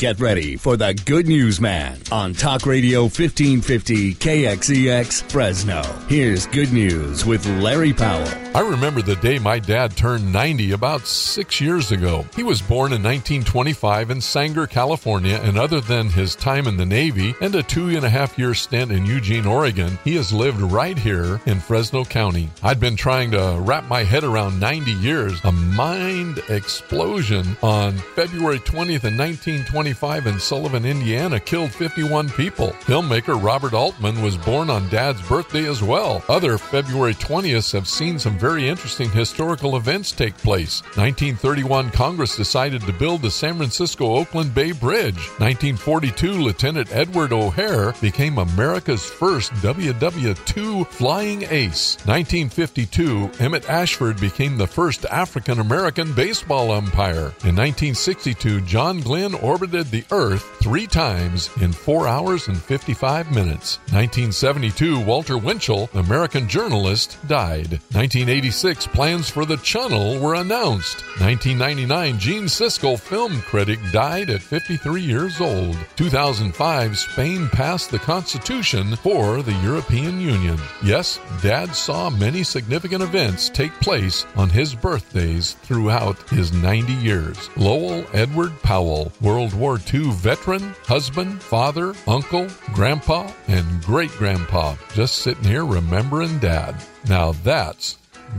Get ready for the Good News Man on Talk Radio 1550 KXEX Fresno. Here's Good News with Larry Powell. I remember the day my dad turned 90 about six years ago. He was born in 1925 in Sanger, California, and other than his time in the Navy and a two and a half year stint in Eugene, Oregon, he has lived right here in Fresno County. I'd been trying to wrap my head around 90 years. A mind explosion on February 20th in 1925 in Sullivan, Indiana killed 51 people. Filmmaker Robert Altman was born on Dad's birthday as well. Other February 20ths have seen some very interesting historical events take place. 1931, Congress decided to build the San Francisco Oakland Bay Bridge. 1942, Lieutenant Edward O'Hare became America's first WW2 flying ace. 1952, Emmett Ashford became the first African American baseball umpire. In 1962, John Glenn orbited the Earth three times in 4 hours and 55 minutes. 1972, Walter Winchell, American journalist, died. 1986, plans for the Channel were announced. 1999, Gene Siskel, film critic, died at 53 years old. 2005, Spain passed the Constitution for the European Union. Yes, Dad saw many significant events take place on his birthdays throughout his 90 years. Lowell Edward Powell, World War II veteran, husband, father, uncle, grandpa, and great grandpa, just sitting here remembering Dad. Now that's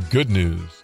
good news.